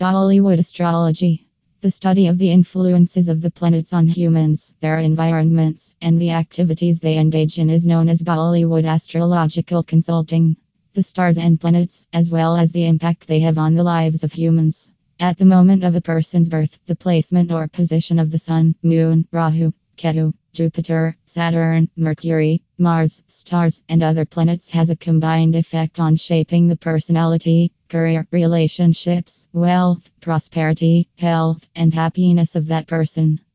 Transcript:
Bollywood astrology. The study of the influences of the planets on humans, their environments, and the activities they engage in is known as Bollywood astrological consulting. The stars and planets, as well as the impact they have on the lives of humans. At the moment of a person's birth, the placement or position of the Sun, Moon, Rahu, Ketu, Jupiter, Saturn, Mercury, Mars, stars, and other planets has a combined effect on shaping the personality, career, relationships, wealth, prosperity, health, and happiness of that person.